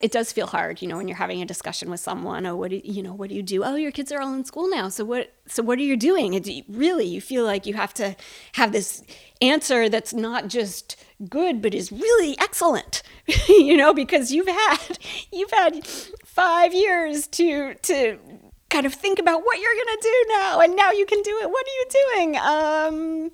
it does feel hard, you know, when you're having a discussion with someone. Oh, what do you know? What do you do? Oh, your kids are all in school now. So what? So what are you doing? Really, you feel like you have to have this answer that's not just good, but is really excellent. you know, because you've had you've had five years to to kind of think about what you're gonna do now, and now you can do it. What are you doing? Um,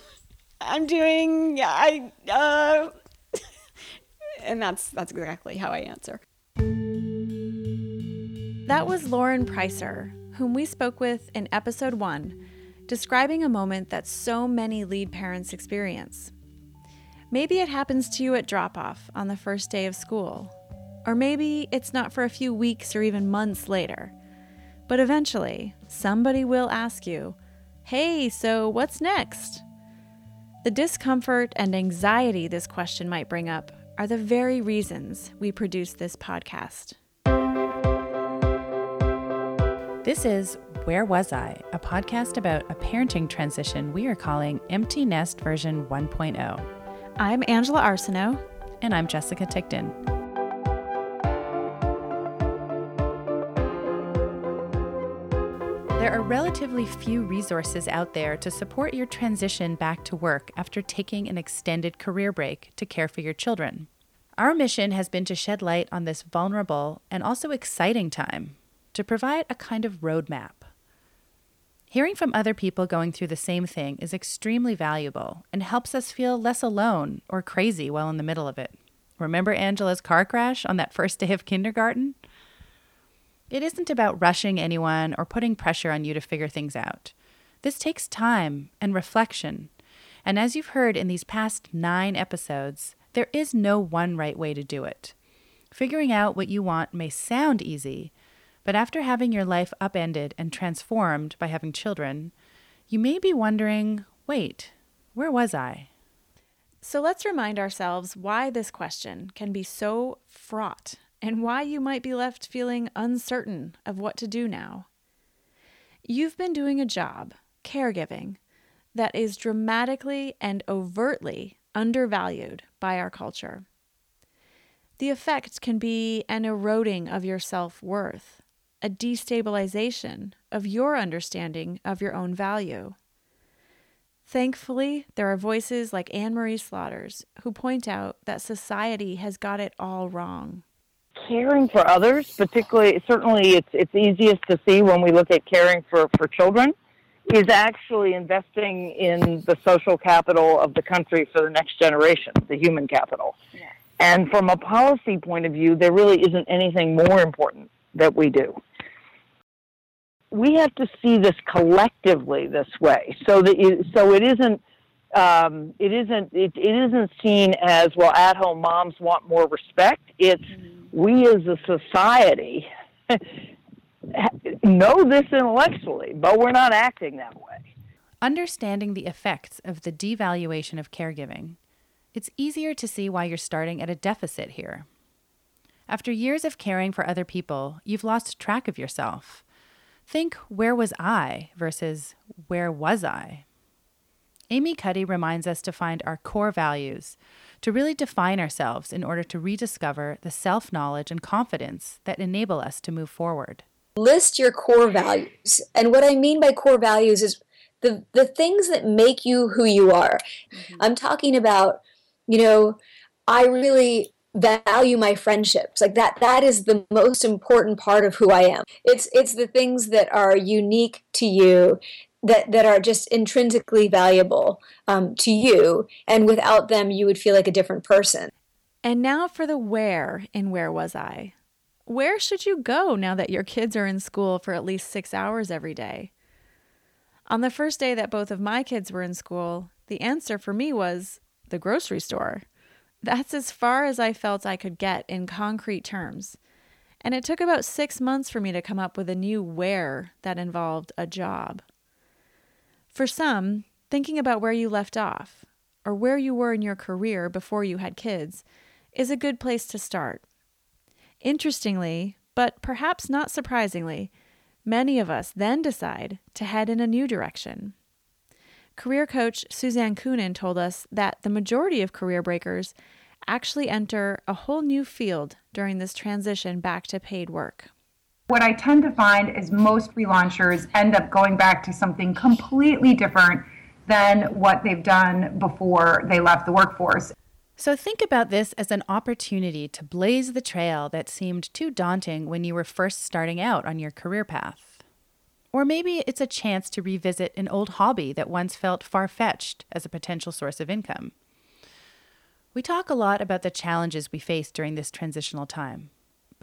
I'm doing. I. Uh, and that's that's exactly how I answer. That was Lauren Pricer, whom we spoke with in episode 1, describing a moment that so many lead parents experience. Maybe it happens to you at drop off on the first day of school, or maybe it's not for a few weeks or even months later. But eventually, somebody will ask you, Hey, so what's next? The discomfort and anxiety this question might bring up are the very reasons we produce this podcast. This is Where Was I? a podcast about a parenting transition we are calling Empty Nest version 1.0. I'm Angela Arsenault. And I'm Jessica Tickton. There are relatively few resources out there to support your transition back to work after taking an extended career break to care for your children. Our mission has been to shed light on this vulnerable and also exciting time, to provide a kind of roadmap. Hearing from other people going through the same thing is extremely valuable and helps us feel less alone or crazy while in the middle of it. Remember Angela's car crash on that first day of kindergarten? It isn't about rushing anyone or putting pressure on you to figure things out. This takes time and reflection. And as you've heard in these past nine episodes, there is no one right way to do it. Figuring out what you want may sound easy, but after having your life upended and transformed by having children, you may be wondering wait, where was I? So let's remind ourselves why this question can be so fraught and why you might be left feeling uncertain of what to do now. You've been doing a job, caregiving, that is dramatically and overtly undervalued by our culture. The effect can be an eroding of your self worth, a destabilization of your understanding of your own value. Thankfully, there are voices like Anne Marie Slaughters who point out that society has got it all wrong caring for others, particularly certainly it's it's easiest to see when we look at caring for, for children, is actually investing in the social capital of the country for the next generation, the human capital. Yeah. And from a policy point of view, there really isn't anything more important that we do. We have to see this collectively this way, so that you, so it isn't um, it isn't it, it isn't seen as well. At home moms want more respect. It's mm-hmm we as a society know this intellectually, but we're not acting that way. Understanding the effects of the devaluation of caregiving, it's easier to see why you're starting at a deficit here. After years of caring for other people, you've lost track of yourself. Think, where was I versus where was I? Amy Cuddy reminds us to find our core values, to really define ourselves in order to rediscover the self knowledge and confidence that enable us to move forward. List your core values. And what I mean by core values is the, the things that make you who you are. Mm-hmm. I'm talking about, you know, I really value my friendships like that that is the most important part of who i am it's it's the things that are unique to you that that are just intrinsically valuable um, to you, and without them, you would feel like a different person. And now for the where in Where Was I? Where should you go now that your kids are in school for at least six hours every day? On the first day that both of my kids were in school, the answer for me was the grocery store. That's as far as I felt I could get in concrete terms. And it took about six months for me to come up with a new where that involved a job. For some, thinking about where you left off or where you were in your career before you had kids is a good place to start. Interestingly, but perhaps not surprisingly, many of us then decide to head in a new direction. Career coach Suzanne Kunin told us that the majority of career breakers actually enter a whole new field during this transition back to paid work. What I tend to find is most relaunchers end up going back to something completely different than what they've done before they left the workforce. So think about this as an opportunity to blaze the trail that seemed too daunting when you were first starting out on your career path. Or maybe it's a chance to revisit an old hobby that once felt far fetched as a potential source of income. We talk a lot about the challenges we face during this transitional time,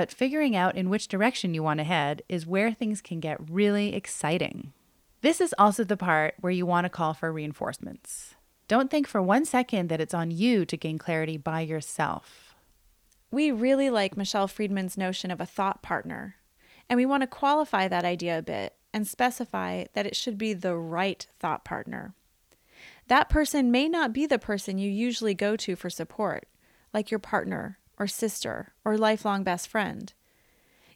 but figuring out in which direction you want to head is where things can get really exciting. This is also the part where you want to call for reinforcements. Don't think for one second that it's on you to gain clarity by yourself. We really like Michelle Friedman's notion of a thought partner, and we want to qualify that idea a bit and specify that it should be the right thought partner. That person may not be the person you usually go to for support, like your partner or sister or lifelong best friend.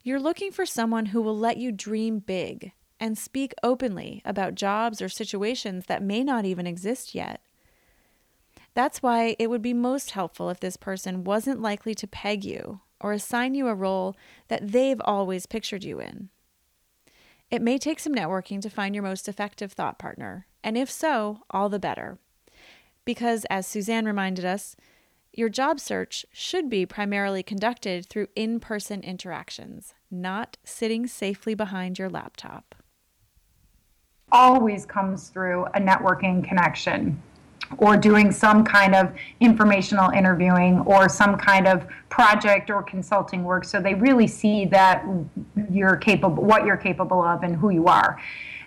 You're looking for someone who will let you dream big and speak openly about jobs or situations that may not even exist yet. That's why it would be most helpful if this person wasn't likely to peg you or assign you a role that they've always pictured you in. It may take some networking to find your most effective thought partner, and if so, all the better. Because, as Suzanne reminded us, your job search should be primarily conducted through in person interactions, not sitting safely behind your laptop. Always comes through a networking connection or doing some kind of informational interviewing or some kind of project or consulting work so they really see that you're capable what you're capable of and who you are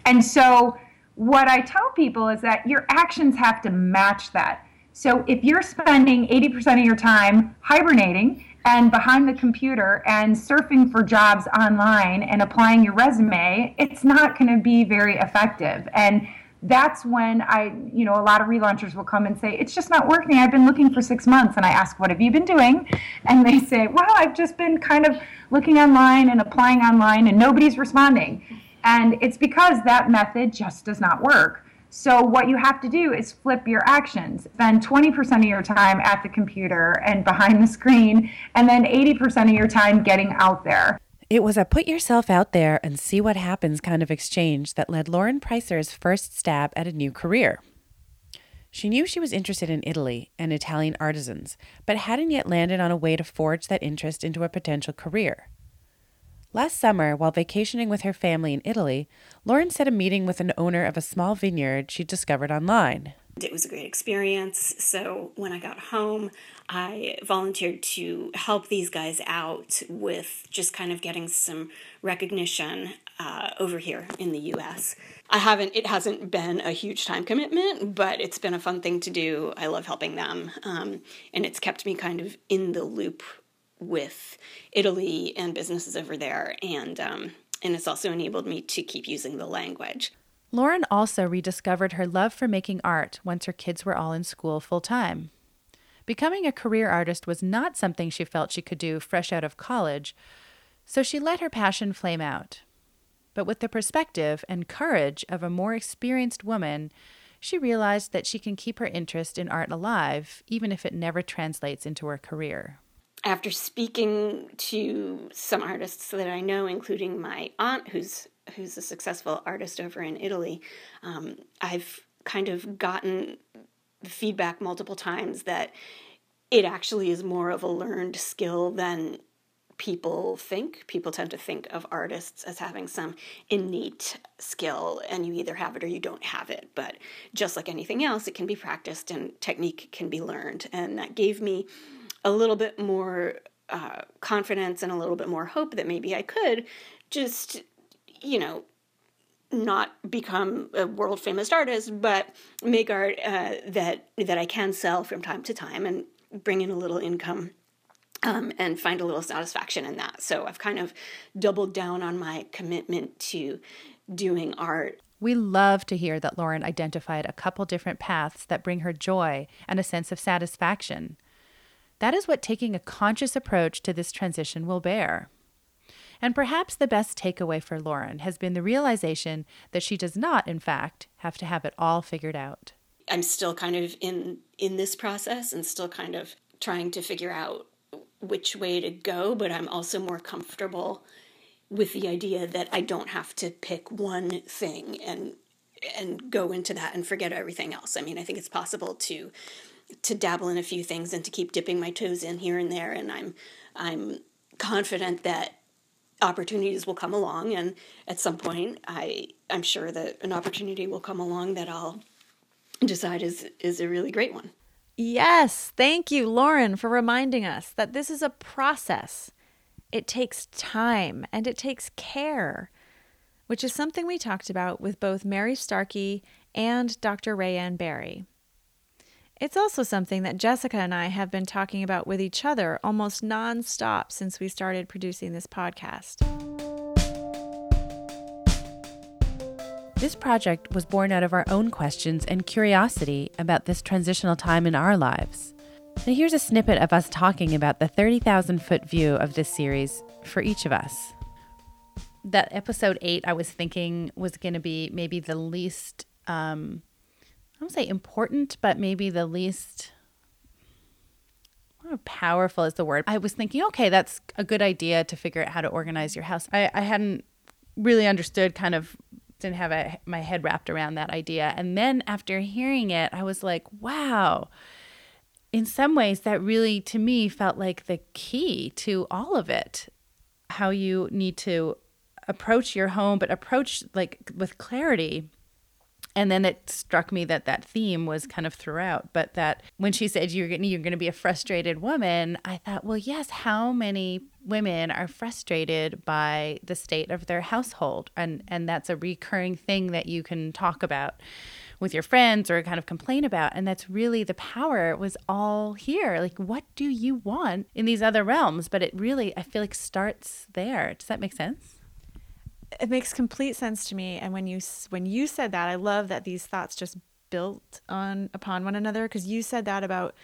and so what i tell people is that your actions have to match that so if you're spending 80% of your time hibernating and behind the computer and surfing for jobs online and applying your resume it's not going to be very effective and that's when I, you know, a lot of relaunchers will come and say, it's just not working. I've been looking for six months. And I ask, what have you been doing? And they say, well, I've just been kind of looking online and applying online and nobody's responding. And it's because that method just does not work. So what you have to do is flip your actions. Spend 20% of your time at the computer and behind the screen, and then 80% of your time getting out there. It was a put yourself out there and see what happens kind of exchange that led Lauren Pricer's first stab at a new career. She knew she was interested in Italy and Italian artisans, but hadn't yet landed on a way to forge that interest into a potential career. Last summer, while vacationing with her family in Italy, Lauren set a meeting with an owner of a small vineyard she discovered online. It was a great experience. So when I got home, I volunteered to help these guys out with just kind of getting some recognition uh, over here in the US. I haven't, it hasn't been a huge time commitment, but it's been a fun thing to do. I love helping them. Um, and it's kept me kind of in the loop with Italy and businesses over there. And, um, and it's also enabled me to keep using the language. Lauren also rediscovered her love for making art once her kids were all in school full time. Becoming a career artist was not something she felt she could do fresh out of college, so she let her passion flame out. But with the perspective and courage of a more experienced woman, she realized that she can keep her interest in art alive, even if it never translates into her career. After speaking to some artists that I know, including my aunt, who's who's a successful artist over in Italy, um, I've kind of gotten the feedback multiple times that it actually is more of a learned skill than people think. People tend to think of artists as having some innate skill, and you either have it or you don't have it. But just like anything else, it can be practiced and technique can be learned. And that gave me a little bit more uh, confidence and a little bit more hope that maybe I could just, you know, not become a world famous artist, but make art uh, that that I can sell from time to time and bring in a little income um, and find a little satisfaction in that. So I've kind of doubled down on my commitment to doing art. We love to hear that Lauren identified a couple different paths that bring her joy and a sense of satisfaction. That is what taking a conscious approach to this transition will bear. And perhaps the best takeaway for Lauren has been the realization that she does not, in fact, have to have it all figured out. I'm still kind of in in this process and still kind of trying to figure out which way to go, but I'm also more comfortable with the idea that I don't have to pick one thing and and go into that and forget everything else. I mean, I think it's possible to to dabble in a few things and to keep dipping my toes in here and there and I'm I'm confident that opportunities will come along and at some point I I'm sure that an opportunity will come along that I'll decide is is a really great one. Yes, thank you Lauren for reminding us that this is a process. It takes time and it takes care, which is something we talked about with both Mary Starkey and Dr. Rayanne Barry. It's also something that Jessica and I have been talking about with each other almost nonstop since we started producing this podcast. This project was born out of our own questions and curiosity about this transitional time in our lives. And here's a snippet of us talking about the 30,000 foot view of this series for each of us. That episode eight, I was thinking was going to be maybe the least, um, I don't say important, but maybe the least powerful is the word. I was thinking, okay, that's a good idea to figure out how to organize your house. I, I hadn't really understood kind of didn't have a, my head wrapped around that idea. And then after hearing it, I was like, wow. In some ways, that really, to me, felt like the key to all of it. How you need to approach your home, but approach like with clarity and then it struck me that that theme was kind of throughout but that when she said you're going you're going to be a frustrated woman i thought well yes how many women are frustrated by the state of their household? And and that's a recurring thing that you can talk about with your friends or kind of complain about. And that's really the power was all here. Like what do you want in these other realms? But it really i feel like starts there. Does that make sense it makes complete sense to me. And when you when you said that i love that these thoughts just built on upon one another because you said that about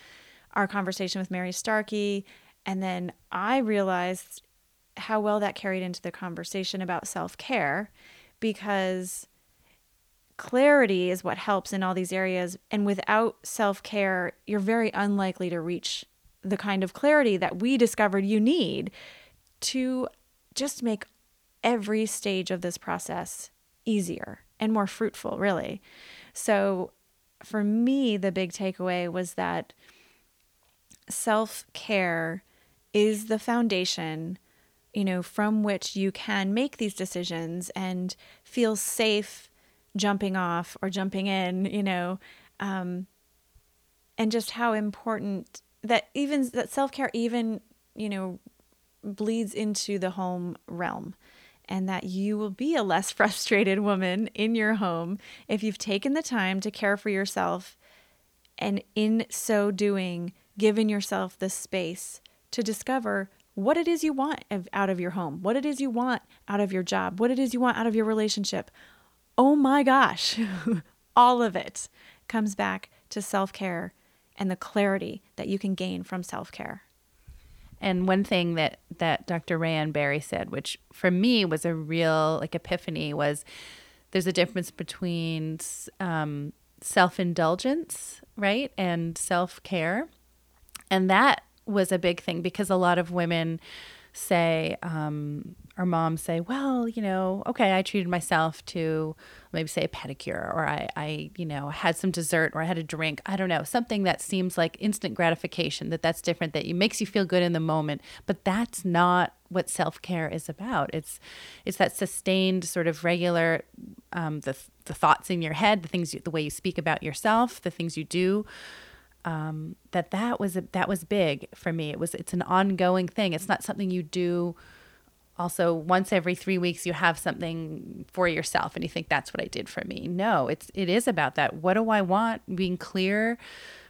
our conversation with mary starkey. And then i realized how well that carried into the conversation about self-care because clarity is what helps in all these areas. And without self-care you're very unlikely to reach the kind of clarity that we discovered you need to just make every stage of this process easier and more fruitful, really. So, for me, the big takeaway was that self care is the foundation, you know, from which you can make these decisions and feel safe jumping off or jumping in, you know, um, and just how important that even that self care even, you know, bleeds into the home realm and that you will be a less frustrated woman in your home if you've taken the time to care for yourself and in so doing, given yourself the space to discover what it is you want out of your home, what it is you want out of your job, what it is you want out of your relationship. Oh my gosh, all of it comes back to self care and the clarity that you can gain from self care. And one thing that that Dr. Rayanne Barry said, which for me was a real like epiphany, was there's a difference between um, self indulgence, right, and self care, and that was a big thing because a lot of women say um, our moms say, well, you know, okay, I treated myself to maybe say a pedicure or I, I, you know, had some dessert or I had a drink. I don't know, something that seems like instant gratification, that that's different, that it makes you feel good in the moment. But that's not what self-care is about. It's, it's that sustained sort of regular, um, the, the thoughts in your head, the things, you, the way you speak about yourself, the things you do, um, that that was, a, that was big for me. It was, it's an ongoing thing. It's not something you do also once every three weeks you have something for yourself and you think that's what i did for me no it's it is about that what do i want being clear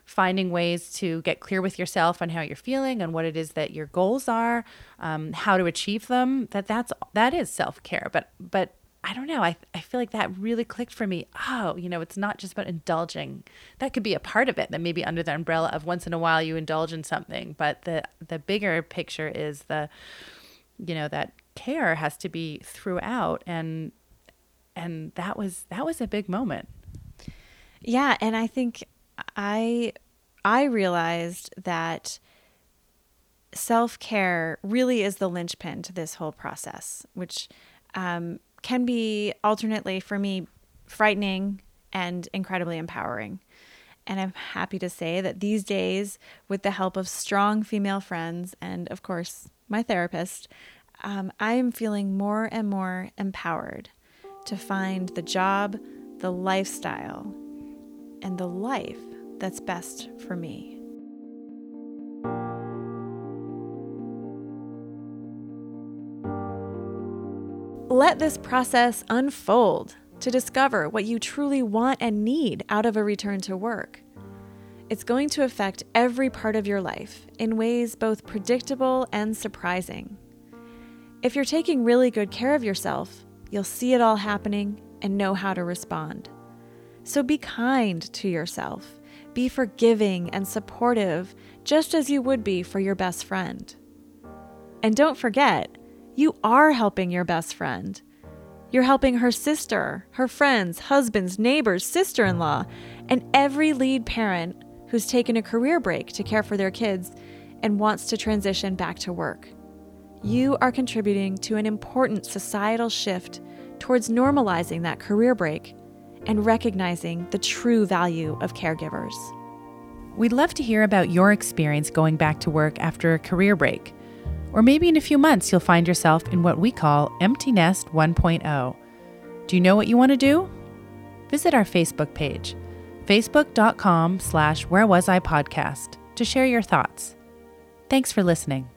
finding ways to get clear with yourself on how you're feeling and what it is that your goals are um, how to achieve them that that's that is self-care but but I don't know. I, I feel like that really clicked for me. Oh, you know, it's not just about indulging. That could be a part of it. That maybe under the umbrella of once in a while you indulge in something, but the the bigger picture is the you know that care has to be throughout and and that was that was a big moment yeah and i think i i realized that self care really is the linchpin to this whole process, which um, can be alternately for me frightening and incredibly empowering. And I'm happy to say that these days, with the help of strong female friends and, of course, my therapist, um, I am feeling more and more empowered to find the job, the lifestyle, and the life that's best for me. Let this process unfold to discover what you truly want and need out of a return to work. It's going to affect every part of your life in ways both predictable and surprising. If you're taking really good care of yourself, you'll see it all happening and know how to respond. So be kind to yourself. Be forgiving and supportive, just as you would be for your best friend. And don't forget, you are helping your best friend. You're helping her sister, her friends, husbands, neighbors, sister in law, and every lead parent who's taken a career break to care for their kids and wants to transition back to work. You are contributing to an important societal shift towards normalizing that career break and recognizing the true value of caregivers. We'd love to hear about your experience going back to work after a career break. Or maybe in a few months you'll find yourself in what we call Empty Nest 1.0. Do you know what you want to do? Visit our Facebook page, facebook.com slash where was I podcast, to share your thoughts. Thanks for listening.